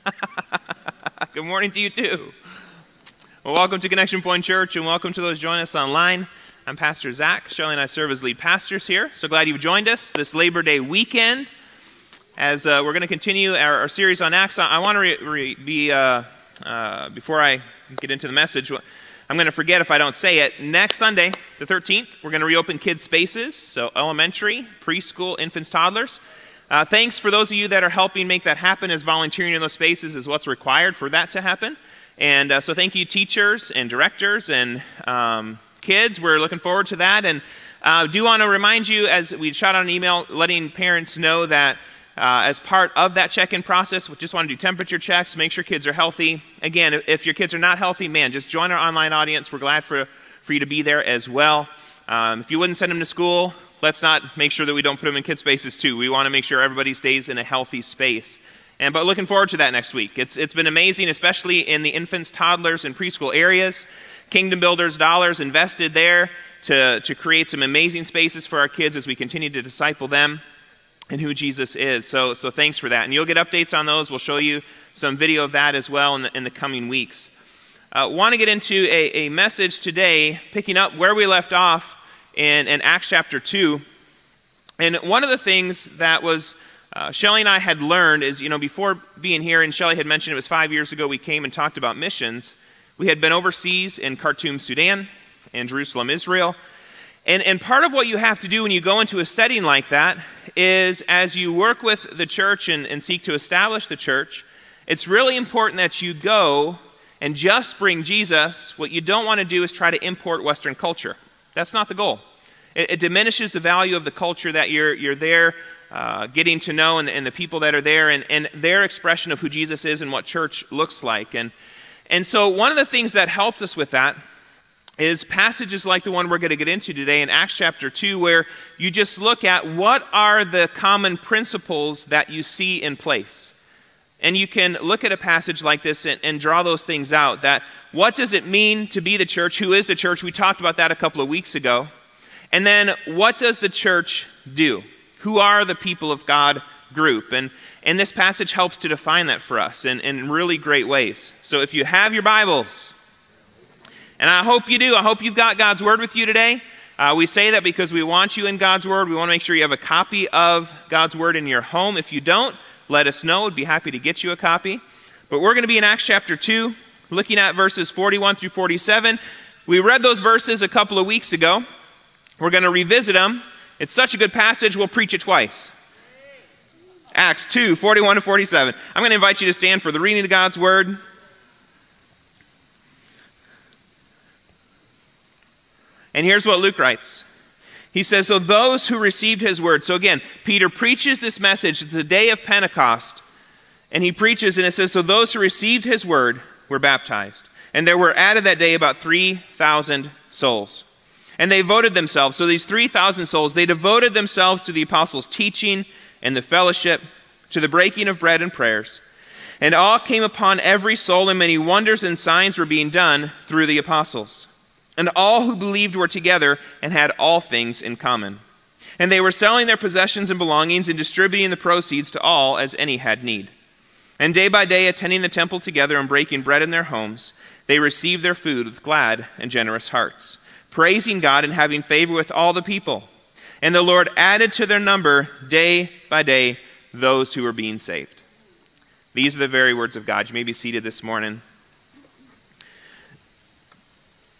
good morning to you too. Well, welcome to Connection Point Church and welcome to those joining us online. I'm Pastor Zach. Shelly and I serve as lead pastors here. So glad you've joined us this Labor Day weekend. As uh, we're going to continue our, our, series on Acts, I want to re- re- be, uh, uh, before I get into the message, I'm going to forget if I don't say it. Next Sunday, the 13th, we're going to reopen kids' spaces, so elementary, preschool, infants, toddlers. Uh, thanks for those of you that are helping make that happen, as volunteering in those spaces is what's required for that to happen. And uh, so, thank you, teachers and directors and um, kids. We're looking forward to that. And uh, do want to remind you, as we shot out an email, letting parents know that uh, as part of that check in process, we just want to do temperature checks, make sure kids are healthy. Again, if your kids are not healthy, man, just join our online audience. We're glad for, for you to be there as well. Um, if you wouldn't send them to school, let's not make sure that we don't put them in kid spaces too. We want to make sure everybody stays in a healthy space. And, but looking forward to that next week. It's, it's been amazing, especially in the infants, toddlers, and preschool areas. Kingdom Builders dollars invested there to, to create some amazing spaces for our kids as we continue to disciple them and who Jesus is. So, so thanks for that. And you'll get updates on those. We'll show you some video of that as well in the, in the coming weeks. Uh, Want to get into a, a message today, picking up where we left off in, in Acts chapter 2. And one of the things that was uh, Shelly and I had learned is, you know, before being here, and Shelly had mentioned it was five years ago we came and talked about missions. We had been overseas in Khartoum, Sudan, and Jerusalem, Israel. And, and part of what you have to do when you go into a setting like that is as you work with the church and, and seek to establish the church, it's really important that you go and just bring Jesus. What you don't want to do is try to import Western culture. That's not the goal. It, it diminishes the value of the culture that you're, you're there uh, getting to know and, and, the people that are there and, and their expression of who Jesus is and what church looks like. And, and so, one of the things that helped us with that is passages like the one we're going to get into today in Acts chapter 2, where you just look at what are the common principles that you see in place. And you can look at a passage like this and, and, draw those things out. That what does it mean to be the church? Who is the church? We talked about that a couple of weeks ago. And then what does the church do? Who are the people of God group? And, and this passage helps to define that for us in, in really great ways. So if you have your Bibles, and I hope you do, I hope you've got God's Word with you today. Uh, we say that because we want you in God's Word. We want to make sure you have a copy of God's Word in your home. If you don't, let us know. We'd be happy to get you a copy. But we're going to be in Acts chapter 2, looking at verses 41 through 47. We read those verses a couple of weeks ago. We're going to revisit them it's such a good passage, we'll preach it twice. Acts 2 41 to 47. I'm going to invite you to stand for the reading of God's word. And here's what Luke writes. He says, So those who received his word, so again, Peter preaches this message, it's the day of Pentecost, and he preaches, and it says, So those who received his word were baptized. And there were added that day about 3,000 souls. And they voted themselves. So these 3,000 souls, they devoted themselves to the apostles' teaching and the fellowship, to the breaking of bread and prayers. And awe came upon every soul, and many wonders and signs were being done through the apostles. And all who believed were together and had all things in common. And they were selling their possessions and belongings and distributing the proceeds to all as any had need. And day by day, attending the temple together and breaking bread in their homes, they received their food with glad and generous hearts praising God and having favor with all the people. And the Lord added to their number day by day those who were being saved. These are the very words of God. You may be seated this morning.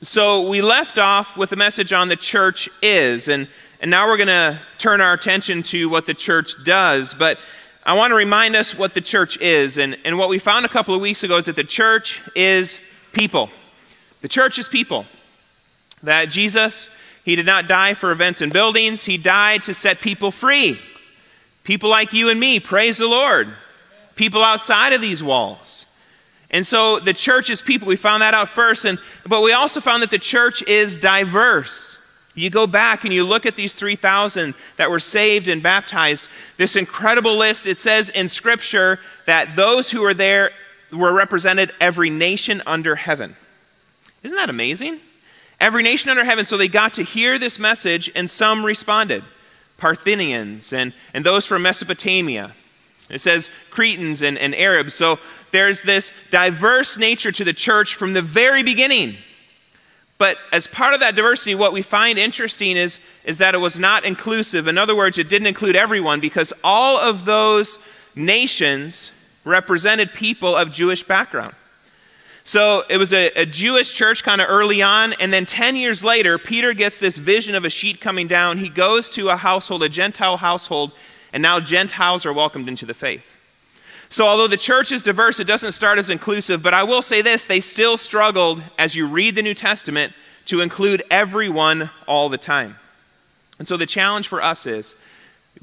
So we left off with a message on the church is, and, and now we're going to turn our attention to what the church does. But I want to remind us what the church is. And, and what we found a couple of weeks ago is that the church is people. The church is people. That Jesus, he did not die for events and buildings, he died to set people free. People like you and me, praise the Lord. people outside of these walls. And so the church is people. We found that out first, and, but we also found that the church is diverse. You go back and you look at these 3,000 that were saved and baptized, this incredible list. It says in Scripture that those who were there were represented every nation under heaven. Isn't that amazing? Every nation under heaven. So they got to hear this message, and some responded Parthians and, and those from Mesopotamia. It says Cretans and, and Arabs. So there's this diverse nature to the church from the very beginning. But as part of that diversity, what we find interesting is, is that it was not inclusive. In other words, it didn't include everyone because all of those nations represented people of Jewish background. So it was a, a Jewish church kind of early on, and then 10 years later, Peter gets this vision of a sheet coming down. He goes to a household, a Gentile household, and now Gentiles are welcomed into the faith. So, although the church is diverse, it doesn't start as inclusive, but I will say this they still struggled, as you read the New Testament, to include everyone all the time. And so, the challenge for us is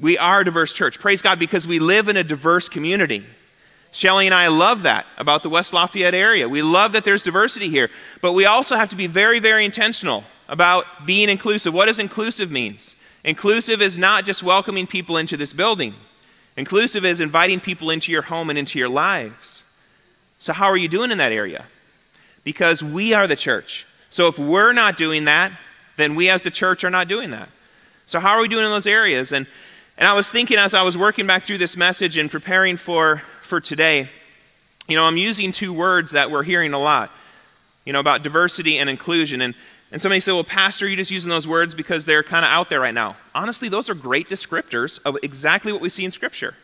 we are a diverse church. Praise God because we live in a diverse community. Shelly and I love that about the West Lafayette area. We love that there's diversity here, but we also have to be very, very intentional about being inclusive. What does inclusive means? Inclusive is not just welcoming people into this building. Inclusive is inviting people into your home and into your lives. So how are you doing in that area? Because we are the church. So if we're not doing that, then we as the church are not doing that. So how are we doing in those areas? And and I was thinking as I was working back through this message and preparing for for today, you know, I'm using two words that we're hearing a lot, you know, about diversity and inclusion. And, and somebody said, well, Pastor, you're just using those words because they're kind of out there right now. Honestly, those are great descriptors of exactly what we see in Scripture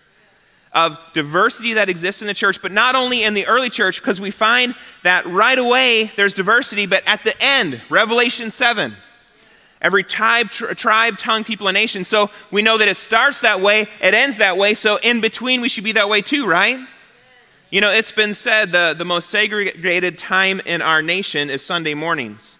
of diversity that exists in the church, but not only in the early church, because we find that right away there's diversity, but at the end, Revelation 7, every tribe, tribe, tongue, people, and nation. So we know that it starts that way, it ends that way. So in between, we should be that way too, right? You know, it's been said the, the most segregated time in our nation is Sunday mornings.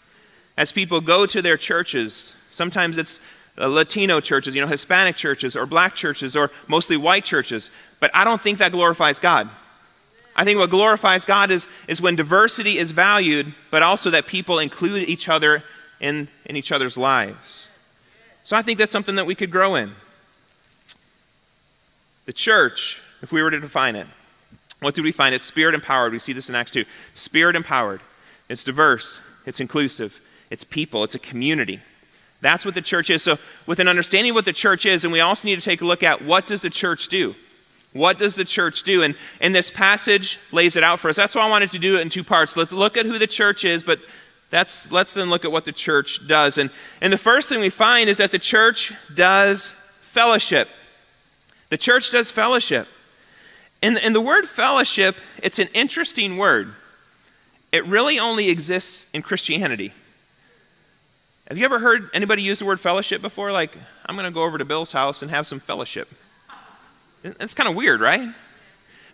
As people go to their churches, sometimes it's uh, Latino churches, you know, Hispanic churches, or black churches, or mostly white churches. But I don't think that glorifies God. I think what glorifies God is, is when diversity is valued, but also that people include each other in, in each other's lives. So I think that's something that we could grow in. The church, if we were to define it, what do we find? It's spirit empowered. We see this in Acts 2. Spirit empowered. It's diverse, it's inclusive, it's people, it's a community. That's what the church is. So, with an understanding of what the church is, and we also need to take a look at what does the church do? What does the church do? And, and this passage lays it out for us. That's why I wanted to do it in two parts. Let's look at who the church is, but that's, let's then look at what the church does. And, and the first thing we find is that the church does fellowship. The church does fellowship. And, and the word fellowship, it's an interesting word. It really only exists in Christianity. Have you ever heard anybody use the word fellowship before? Like, I'm going to go over to Bill's house and have some fellowship. It's kind of weird, right?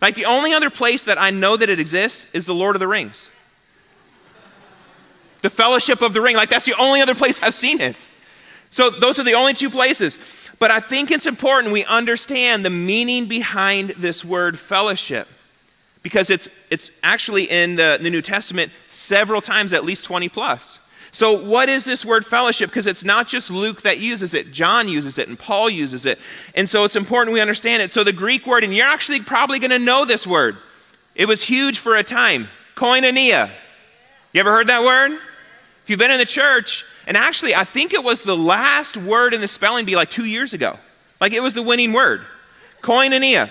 Like, the only other place that I know that it exists is the Lord of the Rings the fellowship of the ring. Like that's the only other place I've seen it. So those are the only two places. But I think it's important we understand the meaning behind this word fellowship because it's, it's actually in the, the New Testament several times, at least 20 plus. So, what is this word fellowship? Because it's not just Luke that uses it, John uses it, and Paul uses it. And so, it's important we understand it. So, the Greek word, and you're actually probably going to know this word, it was huge for a time koinonia. You ever heard that word? If you've been in the church, and actually, I think it was the last word in the spelling bee like two years ago. Like it was the winning word koinonia.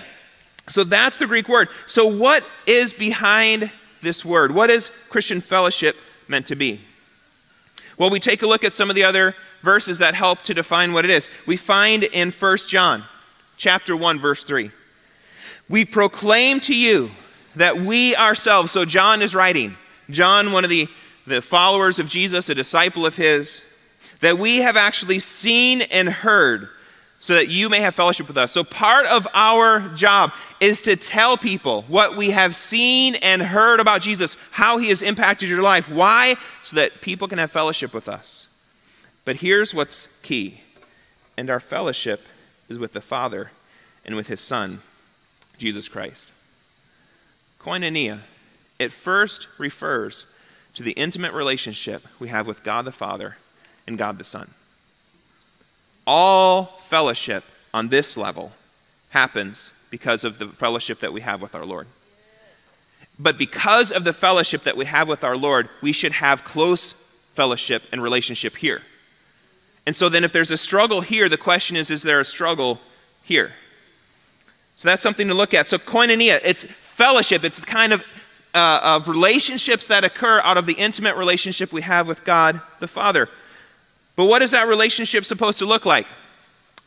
So that's the Greek word. So, what is behind this word? What is Christian fellowship meant to be? Well, we take a look at some of the other verses that help to define what it is. We find in 1 John chapter 1 verse 3. We proclaim to you that we ourselves, so John is writing. John, one of the the followers of Jesus, a disciple of his, that we have actually seen and heard so that you may have fellowship with us. So, part of our job is to tell people what we have seen and heard about Jesus, how he has impacted your life. Why? So that people can have fellowship with us. But here's what's key and our fellowship is with the Father and with his Son, Jesus Christ. koinonia, it first refers to the intimate relationship we have with God the Father and God the Son. All fellowship on this level happens because of the fellowship that we have with our Lord. But because of the fellowship that we have with our Lord, we should have close fellowship and relationship here. And so then, if there's a struggle here, the question is is there a struggle here? So that's something to look at. So, koinonia, it's fellowship, it's kind of uh, of relationships that occur out of the intimate relationship we have with God the Father. But what is that relationship supposed to look like?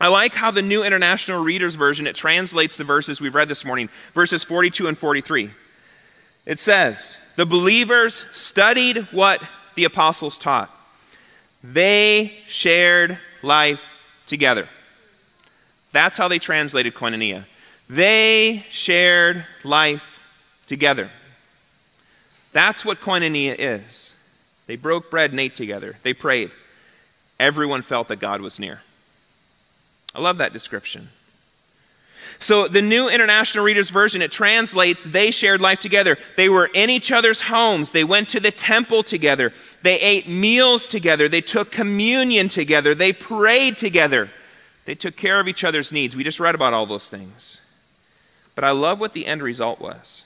I like how the New International Reader's Version it translates the verses we've read this morning, verses 42 and 43. It says, "The believers studied what the apostles taught. They shared life together." That's how they translated koinonia. They shared life together. That's what koinonia is. They broke bread and ate together. They prayed. Everyone felt that God was near. I love that description. So, the New International Reader's Version, it translates, they shared life together. They were in each other's homes. They went to the temple together. They ate meals together. They took communion together. They prayed together. They took care of each other's needs. We just read about all those things. But I love what the end result was.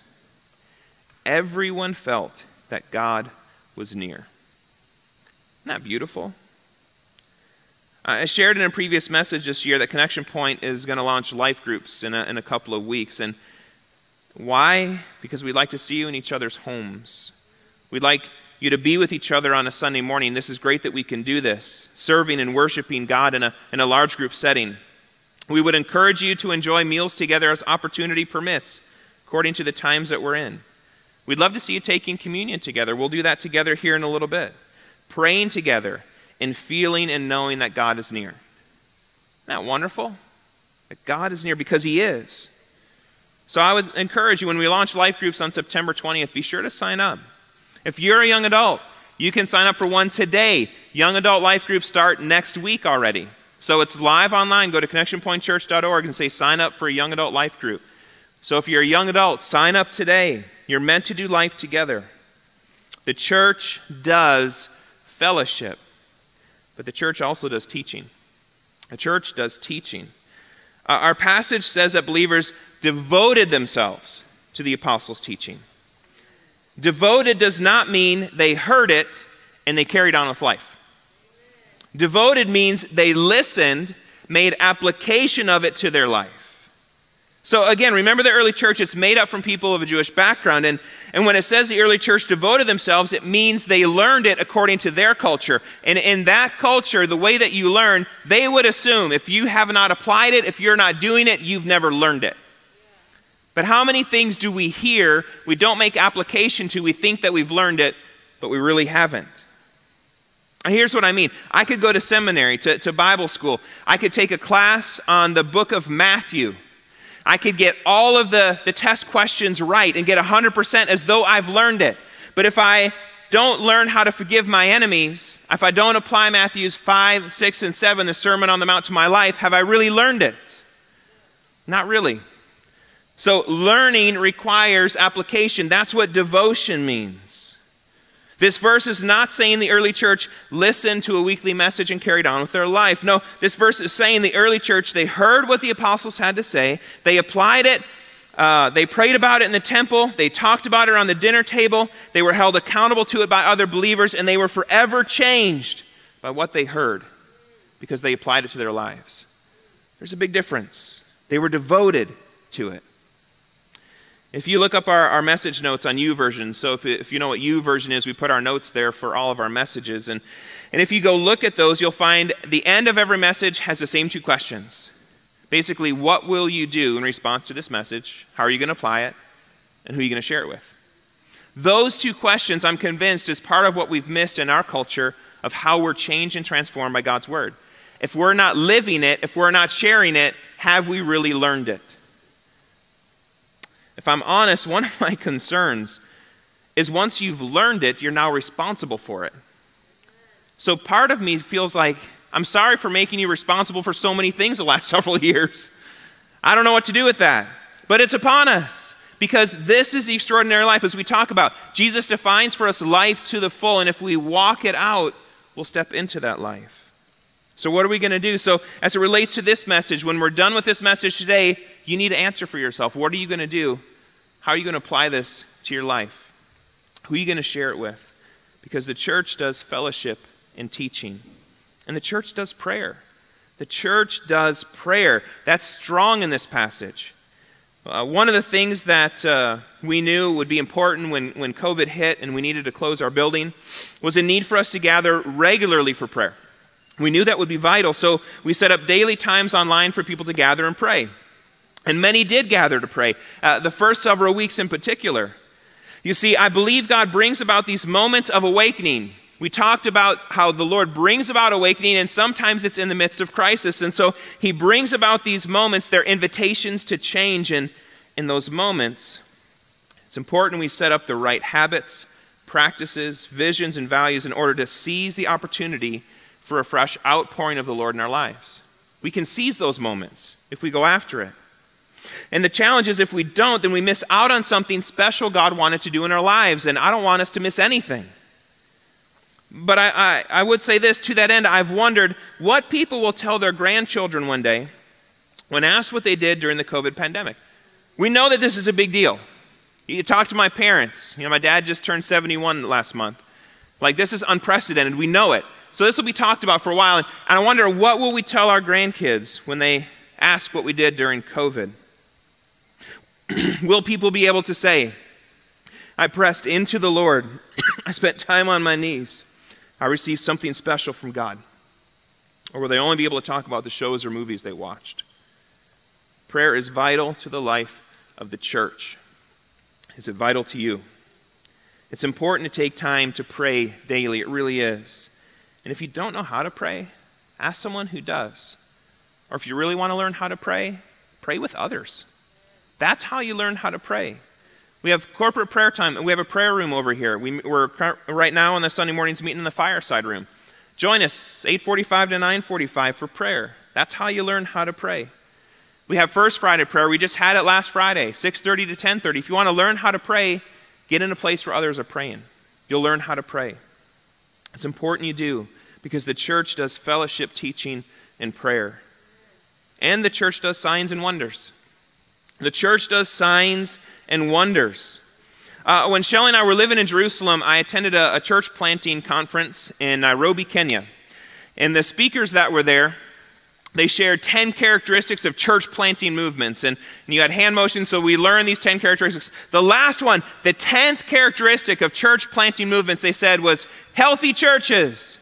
Everyone felt that God was near. Isn't that beautiful? I shared in a previous message this year that Connection Point is going to launch life groups in a, in a couple of weeks. And why? Because we'd like to see you in each other's homes. We'd like you to be with each other on a Sunday morning. This is great that we can do this, serving and worshiping God in a, in a large group setting. We would encourage you to enjoy meals together as opportunity permits, according to the times that we're in. We'd love to see you taking communion together. We'll do that together here in a little bit. Praying together and feeling and knowing that God is near. Isn't that wonderful? That God is near because He is. So I would encourage you when we launch life groups on September 20th, be sure to sign up. If you're a young adult, you can sign up for one today. Young adult life groups start next week already. So it's live online. Go to connectionpointchurch.org and say sign up for a young adult life group. So if you're a young adult, sign up today. You're meant to do life together. The church does fellowship. But the church also does teaching. The church does teaching. Uh, our passage says that believers devoted themselves to the apostles' teaching. Devoted does not mean they heard it and they carried on with life. Devoted means they listened, made application of it to their life. So again, remember the early church, it's made up from people of a Jewish background. And, and when it says the early church devoted themselves, it means they learned it according to their culture. And in that culture, the way that you learn, they would assume if you have not applied it, if you're not doing it, you've never learned it. But how many things do we hear, we don't make application to, we think that we've learned it, but we really haven't? Here's what I mean. I could go to seminary, to, to Bible school. I could take a class on the book of Matthew I could get all of the, the test questions right and get 100% as though I've learned it. But if I don't learn how to forgive my enemies, if I don't apply Matthews 5, 6, and 7, the Sermon on the Mount to my life, have I really learned it? Not really. So, learning requires application. That's what devotion means. This verse is not saying the early church listened to a weekly message and carried on with their life. No, this verse is saying the early church, they heard what the apostles had to say, they applied it, uh, they prayed about it in the temple, they talked about it on the dinner table, they were held accountable to it by other believers, and they were forever changed by what they heard because they applied it to their lives. There's a big difference. They were devoted to it. If you look up our, our message notes on U YouVersion, so if, if you know what U YouVersion is, we put our notes there for all of our messages. And, and if you go look at those, you'll find the end of every message has the same two questions. Basically, what will you do in response to this message? How are you going to apply it? And who are you going to share it with? Those two questions, I'm convinced, is part of what we've missed in our culture of how we're changed and transformed by God's Word. If we're not living it, if we're not sharing it, have we really learned it? If I'm honest, one of my concerns is once you've learned it, you're now responsible for it. So part of me feels like I'm sorry for making you responsible for so many things the last several years. I don't know what to do with that. But it's upon us. because this is the extraordinary life as we talk about. Jesus defines for us life to the full, and if we walk it out, we'll step into that life. So, what are we going to do? So, as it relates to this message, when we're done with this message today, you need to answer for yourself. What are you going to do? How are you going to apply this to your life? Who are you going to share it with? Because the church does fellowship and teaching, and the church does prayer. The church does prayer. That's strong in this passage. Uh, one of the things that uh, we knew would be important when, when COVID hit and we needed to close our building was a need for us to gather regularly for prayer. We knew that would be vital, so we set up daily times online for people to gather and pray. And many did gather to pray, uh, the first several weeks in particular. You see, I believe God brings about these moments of awakening we talked about how the Lord brings about awakening, and sometimes it's in the midst of crisis. And so he brings about these moments, they're invitations to change. And in those moments, it's important we set up the right habits, practices, visions, and values in order to seize the opportunity for a fresh outpouring of the Lord in our lives. We can seize those moments if we go after it. And the challenge is if we don't, then we miss out on something special God wanted to do in our lives. And I don't want us to miss anything. But I, I, I, would say this to that end I've wondered what people will tell their grandchildren one day when asked what they did during the COVID pandemic. We know that this is a big deal. You talk to my parents. You know, my dad just turned 71 last month. Like, this is unprecedented. We know it. So, this will be talked about for a while. And I wonder what will we tell our grandkids when they ask what we did during COVID? will people be able to say, I pressed into the Lord, I spent time on my knees? I received something special from God? Or will they only be able to talk about the shows or movies they watched? Prayer is vital to the life of the church. Is it vital to you? It's important to take time to pray daily. It really is. And if you don't know how to pray, ask someone who does. Or if you really want to learn how to pray, pray with others. That's how you learn how to pray. We have corporate prayer time, and we have a prayer room over here. We, are right now on the Sunday mornings meeting in the fireside room. Join us 8:45 to 9:45 for prayer. That's how you learn how to pray. We have First Friday prayer. We just had it last Friday, 6:30 to 10:30. If you want to learn how to pray, get in a place where others are praying. You'll learn how to pray. It's important you do because the church does fellowship, teaching, and prayer. And the church does signs and wonders. The church does signs and wonders. Uh, when Shelly and I were living in Jerusalem, I attended a, a church planting conference in Nairobi, Kenya. And the speakers that were there, they shared 10 characteristics of church planting movements. And, and, you had hand motions, so we learned these 10 characteristics. The last one, the 10th characteristic of church planting movements, they said was healthy churches.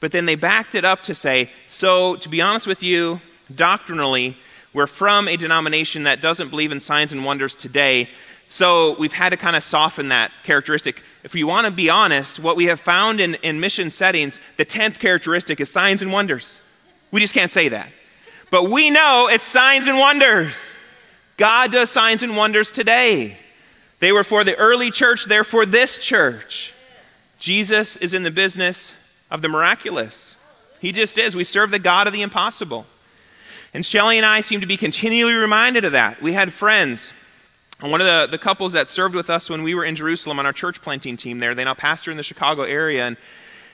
But then they backed it up to say, so to be honest with you, doctrinally, we're from a denomination that doesn't believe in signs and wonders today, so we've had to kind of soften that characteristic. If you want to be honest, what we have found in, in mission settings, the 10th characteristic is signs and wonders. We just can't say that. But we know it's signs and wonders. God does signs and wonders today. They were for the early church, they're for this church. Jesus is in the business of the miraculous. He just is. We serve the God of the impossible. And Shelly and I seem to be continually reminded of that. We had friends. And One of the, the couples that served with us when we were in Jerusalem on our church planting team there, they now pastor in the Chicago area. And,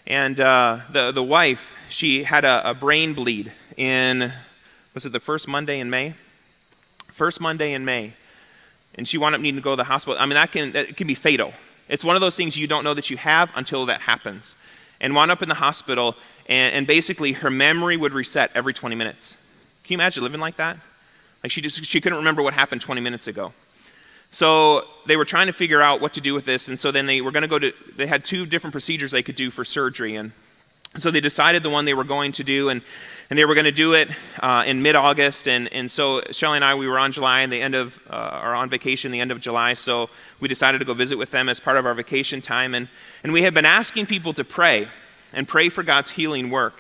and uh, the, the wife, she had a, a brain bleed in, was it the first Monday in May? First Monday in May. And she wound up needing to go to the hospital. I mean, that can, that can be fatal. It's one of those things you don't know that you have until that happens. And wound up in the hospital, and, and basically her memory would reset every 20 minutes. Can you imagine living like that? Like she just she couldn't remember what happened 20 minutes ago. So they were trying to figure out what to do with this, and so then they were going to go to. They had two different procedures they could do for surgery, and so they decided the one they were going to do, and and they were going to do it uh, in mid-August, and and so Shelly and I we were on July and the end of uh, are on vacation the end of July, so we decided to go visit with them as part of our vacation time, and and we had been asking people to pray and pray for God's healing work.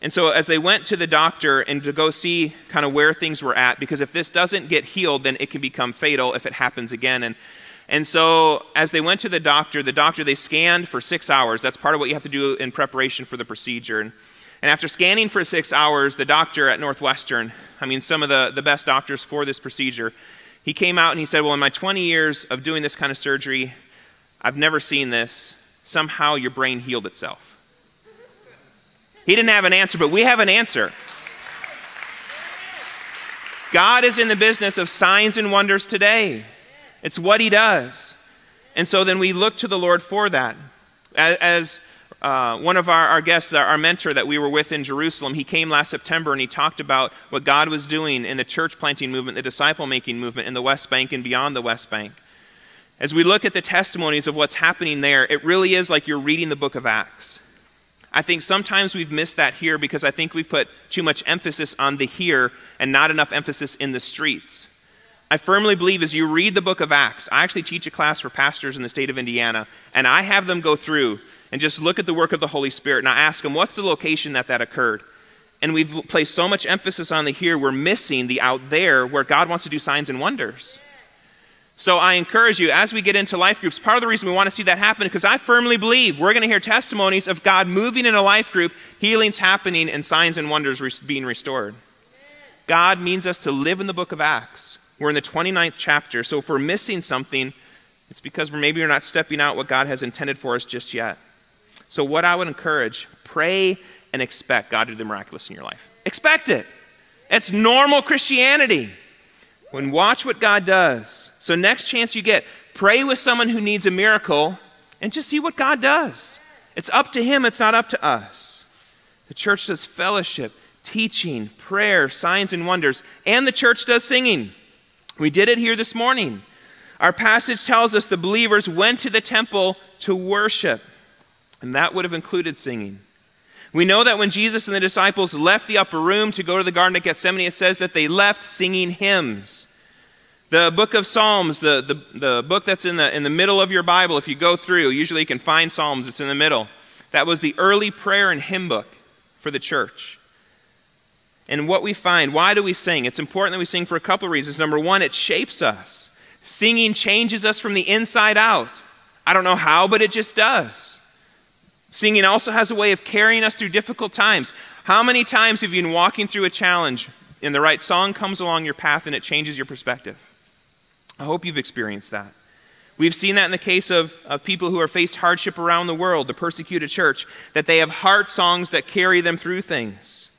And so, as they went to the doctor and to go see kind of where things were at, because if this doesn't get healed, then it can become fatal if it happens again. And, and so, as they went to the doctor, the doctor, they scanned for six hours. That's part of what you have to do in preparation for the procedure. And, and after scanning for six hours, the doctor at Northwestern, I mean, some of the, the best doctors for this procedure, He came out and he said, Well, in my 20 years of doing this kind of surgery, I've never seen this. Somehow your brain healed itself. He didn't have an answer, but we have an answer. God is in the business of signs and wonders today. It's what he does. And so then we look to the Lord for that. As uh, one of our, our guests, our mentor that we were with in Jerusalem, he came last September and he talked about what God was doing in the church planting movement, the disciple making movement in the West Bank and beyond the West Bank. As we look at the testimonies of what's happening there, it really is like you're reading the book of Acts. I think sometimes we've missed that here because I think we've put too much emphasis on the here and not enough emphasis in the streets. I firmly believe as you read the book of Acts, I actually teach a class for pastors in the state of Indiana, and I have them go through and just look at the work of the Holy Spirit, and I ask them, what's the location that that occurred? And we've placed so much emphasis on the here, we're missing the out there where God wants to do signs and wonders. So I encourage you, as we get into life groups, part of the reason we want to see that happen, because I firmly believe we're going to hear testimonies of God moving in a life group, healings happening, and signs and wonders being restored. God means us to live in the book of Acts. We're in the 29th chapter, so if we're missing something, it's because maybe we're not stepping out what God has intended for us just yet. So, what I would encourage, pray and expect God to do the miraculous in your life. Expect it. It's normal Christianity. When watch what God does. So, next chance you get, pray with someone who needs a miracle and just see what God does. It's up to Him, it's not up to us. The church does fellowship, teaching, prayer, signs, and wonders, and the church does singing. We did it here this morning. Our passage tells us the believers went to the temple to worship, and that would have included singing. We know that when Jesus and the disciples left the upper room to go to the Garden of Gethsemane, it says that they left singing hymns. The book of Psalms, the, the, the book that's in the, in the middle of your Bible, if you go through, usually you can find Psalms, it's in the middle. That was the early prayer and hymn book for the church. And what we find, why do we sing? It's important that we sing for a couple of reasons. Number one, it shapes us. Singing changes us from the inside out. I don't know how, but it just does. Singing also has a way of carrying us through difficult times. How many times have you been walking through a challenge and the right song comes along your path and it changes your perspective? I hope you've experienced that. We've seen that in the case of, of people who are faced hardship around the world, the persecuted church, that they have heart songs that carry them through things.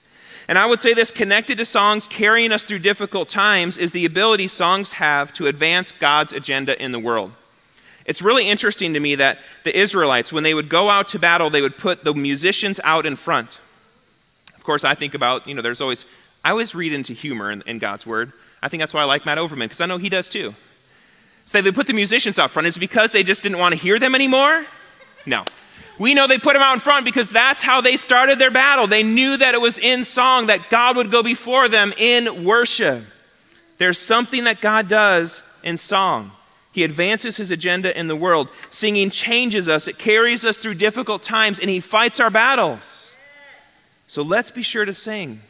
And I would say this connected to songs carrying us through difficult times is the ability songs have to advance God's agenda in the world. It's really interesting to me that the Israelites, when they would go out to battle, they would put the musicians out in front. Of course, I think about, you know, there's always, I always read into humor in, in God's word. I think that's why I like Matt Overman, because I know he does too. So they put the musicians out front. Is because they just didn't want to hear them anymore? No. We know they put them out in front because that's how they started their battle. They knew that it was in song, that God would go before them in worship. There's something that God does in song. He advances his agenda in the world. Singing changes us, it carries us through difficult times, and he fights our battles. So let's be sure to sing.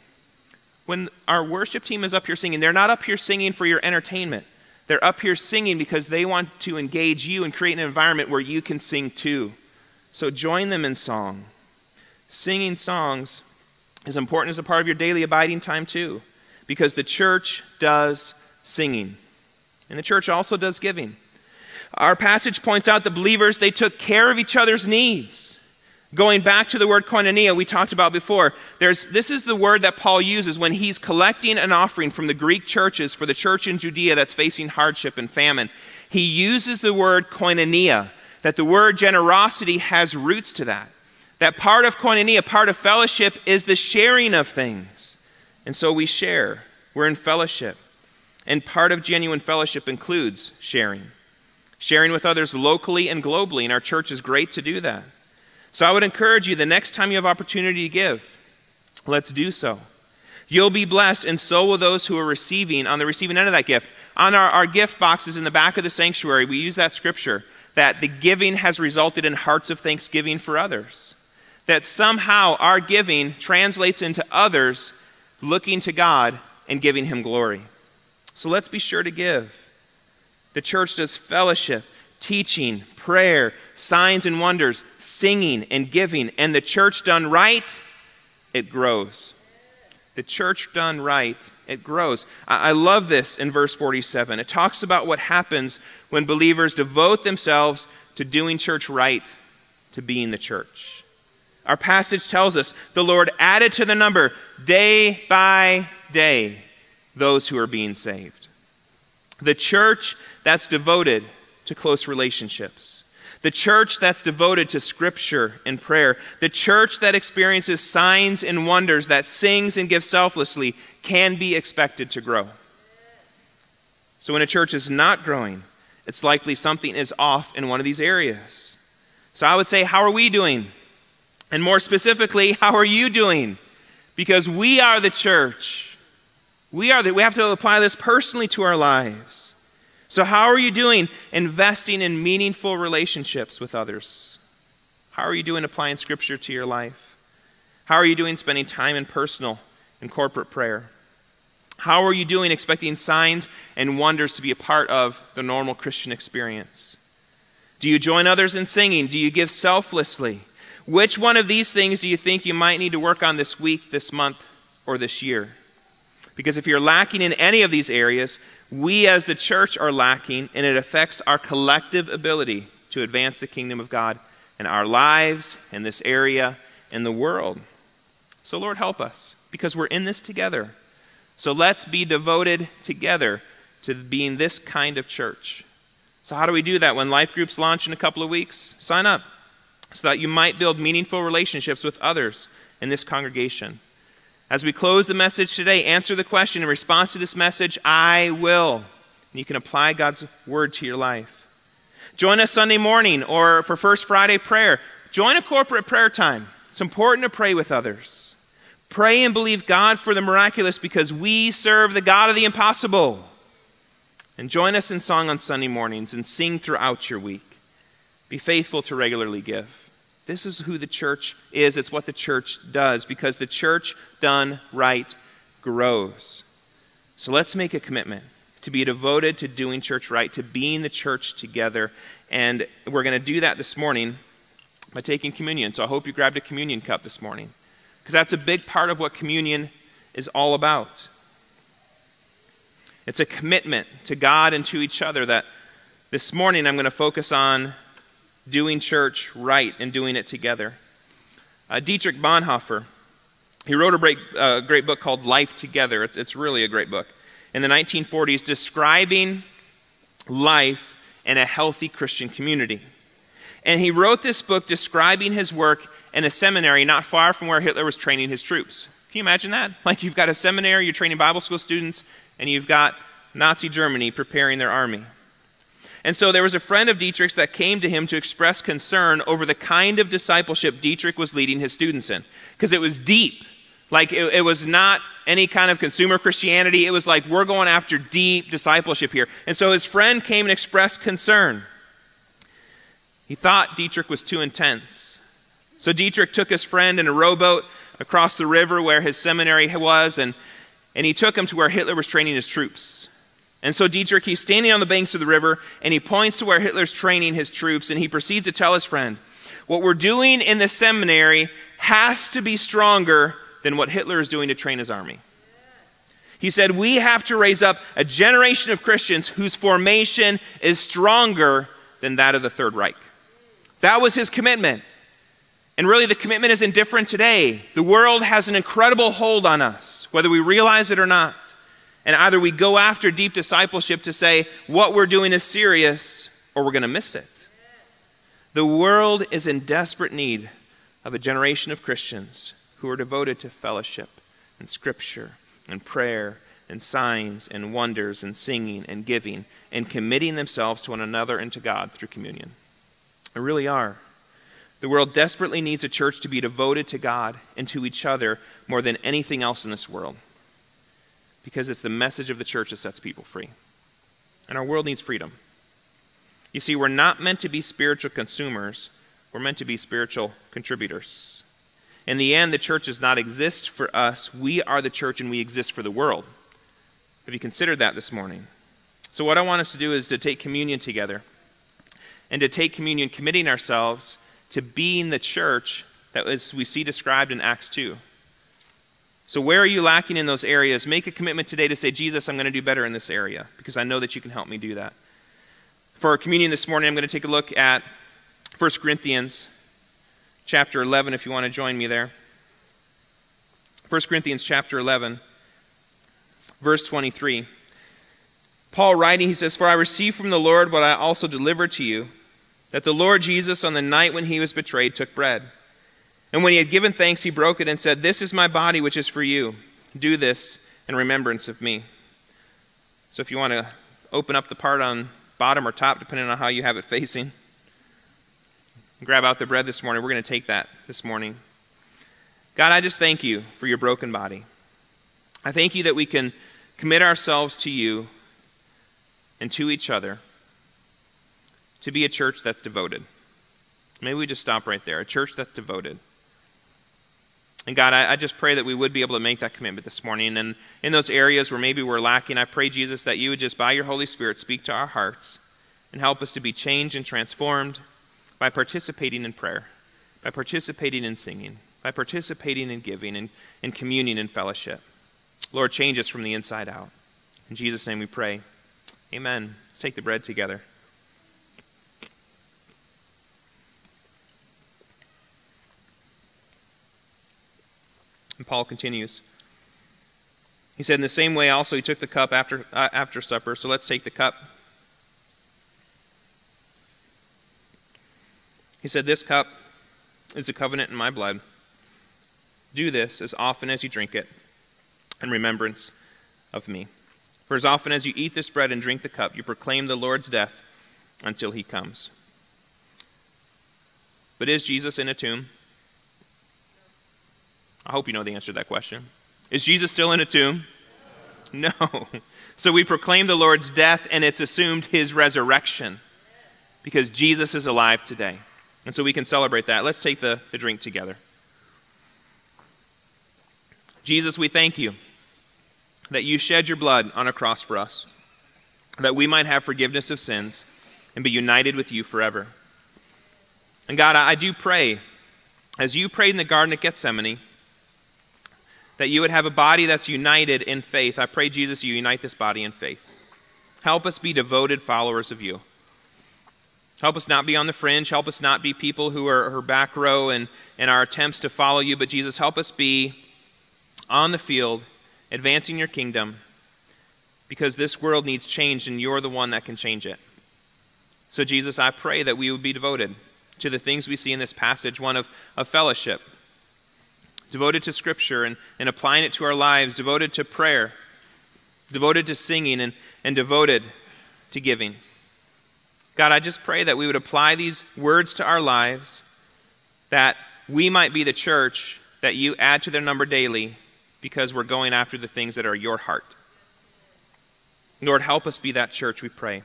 When our worship team is up here singing, they're not up here singing for your entertainment. They're up here singing because they want to engage you and create an environment where you can sing too. So join them in song. Singing songs is important as a part of your daily abiding time too, because the church does singing. And the church also does giving. Our passage points out the believers, they took care of each other's needs. Going back to the word koinonia we talked about before, there's, this is the word that Paul uses when he's collecting an offering from the Greek churches for the church in Judea that's facing hardship and famine. He uses the word koinonia, that the word generosity has roots to that. That part of koinonia, part of fellowship, is the sharing of things. And so we share, we're in fellowship. And part of genuine fellowship includes sharing. Sharing with others locally and globally, and our church is great to do that. So I would encourage you the next time you have opportunity to give, let's do so. You'll be blessed, and so will those who are receiving on the receiving end of that gift. On our, our gift boxes in the back of the sanctuary, we use that scripture that the giving has resulted in hearts of thanksgiving for others. That somehow our giving translates into others looking to God and giving Him glory. So let's be sure to give. The church does fellowship, teaching, prayer, signs and wonders, singing and giving. And the church done right, it grows. The church done right, it grows. I love this in verse 47. It talks about what happens when believers devote themselves to doing church right, to being the church. Our passage tells us the Lord added to the number day by day those who are being saved. The church that's devoted to close relationships. The church that's devoted to scripture and prayer. The church that experiences signs and wonders, that sings and gives selflessly, can be expected to grow. So when a church is not growing, it's likely something is off in one of these areas. So I would say, how are we doing? And more specifically, how are you doing? Because we are the church. We are the, we have to apply this personally to our lives. So how are you doing investing in meaningful relationships with others? How are you doing applying scripture to your life? How are you doing spending time in personal and corporate prayer? How are you doing expecting signs and wonders to be a part of the normal Christian experience? Do you join others in singing? Do you give selflessly? Which one of these things do you think you might need to work on this week, this month, or this year? Because if you're lacking in any of these areas, we as the church are lacking, and it affects our collective ability to advance the kingdom of God in our lives, in this area, in the world. So, Lord, help us, because we're in this together. So let's be devoted together to being this kind of church. So, how do we do that? When life groups launch in a couple of weeks, sign up so that you might build meaningful relationships with others in this congregation. As we close the message today, answer the question in response to this message I will. And you can apply God's word to your life. Join us Sunday morning or for First Friday prayer. Join a corporate prayer time. It's important to pray with others. Pray and believe God for the miraculous because we serve the God of the impossible. And join us in song on Sunday mornings and sing throughout your week. Be faithful to regularly give. This is who the church is. It's what the church does because the church done right grows. So let's make a commitment to be devoted to doing church right, to being the church together. And we're going to do that this morning by taking communion. So I hope you grabbed a communion cup this morning because that's a big part of what communion is all about. It's a commitment to God and to each other that this morning I'm going to focus on doing church right and doing it together. Uh, Dietrich Bonhoeffer, he wrote a great, uh, great book called Life Together. It's, it's really a great book. In the 1940s, describing life in a healthy Christian community. And he wrote this book describing his work in a seminary not far from where Hitler was training his troops. Can you imagine that? Like you've got a seminary, you're training Bible school students, and you've got Nazi Germany preparing their army. And so there was a friend of Dietrich's that came to him to express concern over the kind of discipleship Dietrich was leading his students in, because it was deep. Like it, it, was not any kind of consumer Christianity. It was like we're going after deep discipleship here. And so his friend came and expressed concern. He thought Dietrich was too intense. So Dietrich took his friend in a rowboat across the river where his seminary was, and, and he took him to where Hitler was training his troops. And so Dietrich, he's standing on the banks of the river and he points to where Hitler's training his troops and he proceeds to tell his friend, What we're doing in the seminary has to be stronger than what Hitler is doing to train his army. He said, We have to raise up a generation of Christians whose formation is stronger than that of the Third Reich. That was his commitment. And really, the commitment isn't different today. The world has an incredible hold on us, whether we realize it or not. And either we go after deep discipleship to say what we're doing is serious or we're going to miss it. The world is in desperate need of a generation of Christians who are devoted to fellowship and scripture and prayer and signs and wonders and singing and giving and committing themselves to one another and to God through communion. They really are. The world desperately needs a church to be devoted to God and to each other more than anything else in this world because it's the message of the church that sets people free. And our world needs freedom. You see, we're not meant to be spiritual consumers, we're meant to be spiritual contributors. In the end, the church does not exist for us. We are the church and we exist for the world. Have you considered that this morning? So, what I want us to do is to take communion together and to take communion committing ourselves to being the church that as we see described in Acts 2. So, where are you lacking in those areas? Make a commitment today to say, Jesus, I'm going to do better in this area because I know that you can help me do that. For our communion this morning, I'm going to take a look at 1 Corinthians chapter 11, if you want to join me there. 1 Corinthians chapter 11, verse 23. Paul writing, he says, For I received from the Lord what I also delivered to you, that the Lord Jesus, on the night when he was betrayed, took bread. And when he had given thanks, he broke it and said, This is my body, which is for you. Do this in remembrance of me. So if you want to open up the part on bottom or top, depending on how you have it facing, grab out the bread this morning. We're going to take that this morning. God, I just thank you for your broken body. I thank you that we can commit ourselves to you and to each other to be a church that's devoted. Maybe we just stop right there a church that's devoted. And God, I, I, just pray that we would be able to make that commitment this morning. And in those areas where maybe we're lacking, I pray, Jesus, that you would just, by your Holy Spirit, speak to our hearts and help us to be changed and transformed by participating in prayer, by participating in singing, by participating in giving and, and communion and fellowship. Lord, change us from the inside out. In Jesus' name we pray. Amen. Let's take the bread together. And Paul continues. He said, In the same way, also, he took the cup after, uh, after supper. So let's take the cup. He said, This cup is the covenant in my blood. Do this as often as you drink it in remembrance of me. For as often as you eat this bread and drink the cup, you proclaim the Lord's death until he comes. But is Jesus in a tomb? I hope you know the answer to that question. Is Jesus still in a tomb? No. So we proclaim the Lord's death, and it's assumed his resurrection because Jesus is alive today. And so we can celebrate that. Let's take the, the drink together. Jesus, we thank you that you shed your blood on a cross for us, that we might have forgiveness of sins and be united with you forever. And God, I, I do pray, as you prayed in the Garden of Gethsemane, that you would have a body that's united in faith. I pray, Jesus, you unite this body in faith. Help us be devoted followers of you. Help us not be on the fringe. Help us not be people who are, are back row in, in our attempts to follow you. But Jesus, help us be on the field, advancing your kingdom, because this world needs change, and you're the one that can change it. So, Jesus, I pray that we would be devoted to the things we see in this passage one of, of fellowship, devoted to Scripture and, and applying it to our lives, devoted to prayer, devoted to singing, and, and devoted to giving. God, I just pray that we would apply these words to our lives, that we might be the church that you add to their number daily because we're going after the things that are your heart. Lord, help us be that church, we pray.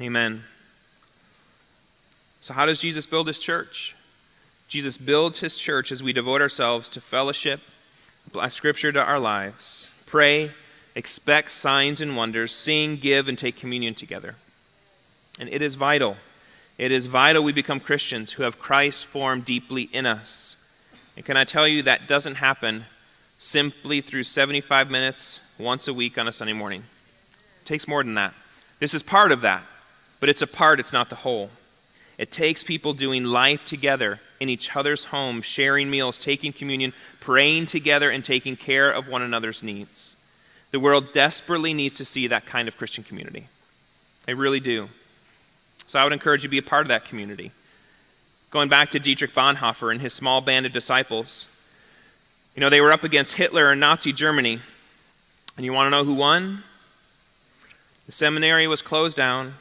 Amen. So, how does Jesus build his church? Jesus builds his church as we devote ourselves to fellowship, apply scripture to our lives, pray, expect signs and wonders, sing, give, and take communion together. And it is vital. It is vital we become Christians who have Christ formed deeply in us. And can I tell you that doesn't happen simply through 75 minutes once a week on a Sunday morning? It takes more than that. This is part of that, but it's a part, it's not the whole. It takes people doing life together in each other's homes, sharing meals, taking communion, praying together, and taking care of one another's needs. The world desperately needs to see that kind of Christian community. They really do. So I would encourage you to be a part of that community. Going back to Dietrich Bonhoeffer and his small band of disciples, you know, they were up against Hitler and Nazi Germany. And you want to know who won? The seminary was closed down.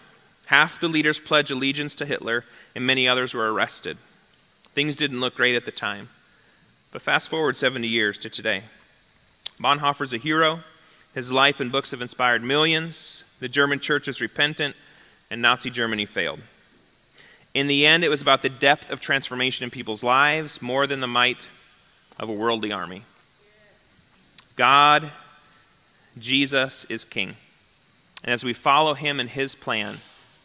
Half the leaders pledged allegiance to Hitler, and many others were arrested. Things didn't look great at the time. But fast forward 70 years to today. Bonhoeffer's a hero. His life and books have inspired millions. The German church is repentant, and Nazi Germany failed. In the end, it was about the depth of transformation in people's lives more than the might of a worldly army. God, Jesus, is King. And as we follow him and his plan,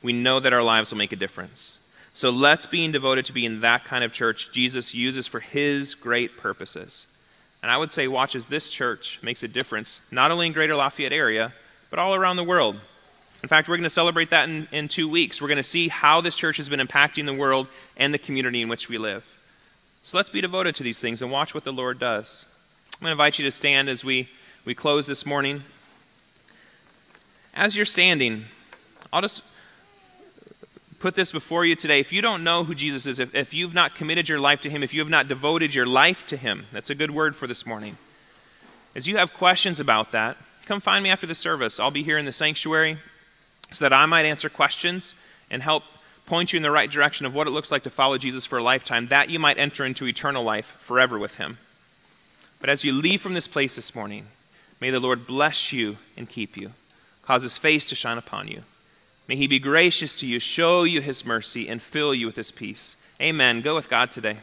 we know that our lives will make a difference. So let's be devoted to being that kind of church Jesus uses for his great purposes. And I would say, watch as this church makes a difference, not only in greater Lafayette area, but all around the world. In fact, we're going to celebrate that in, in two weeks. We're going to see how this church has been impacting the world and the community in which we live. So let's be devoted to these things and watch what the Lord does. I'm going to invite you to stand as we, we close this morning. As you're standing, I'll just put this before you today. If you don't know who Jesus is, if, if you've not committed your life to Him, if you have not devoted your life to Him, that's a good word for this morning. As you have questions about that, come find me after the service. I'll be here in the sanctuary so that I might answer questions and help point you in the right direction of what it looks like to follow Jesus for a lifetime, that you might enter into eternal life forever with Him. But as you leave from this place this morning, may the Lord bless you and keep you, cause His face to shine upon you. May He be gracious to you, show you His mercy, and fill you with His peace. Amen. Go with God today.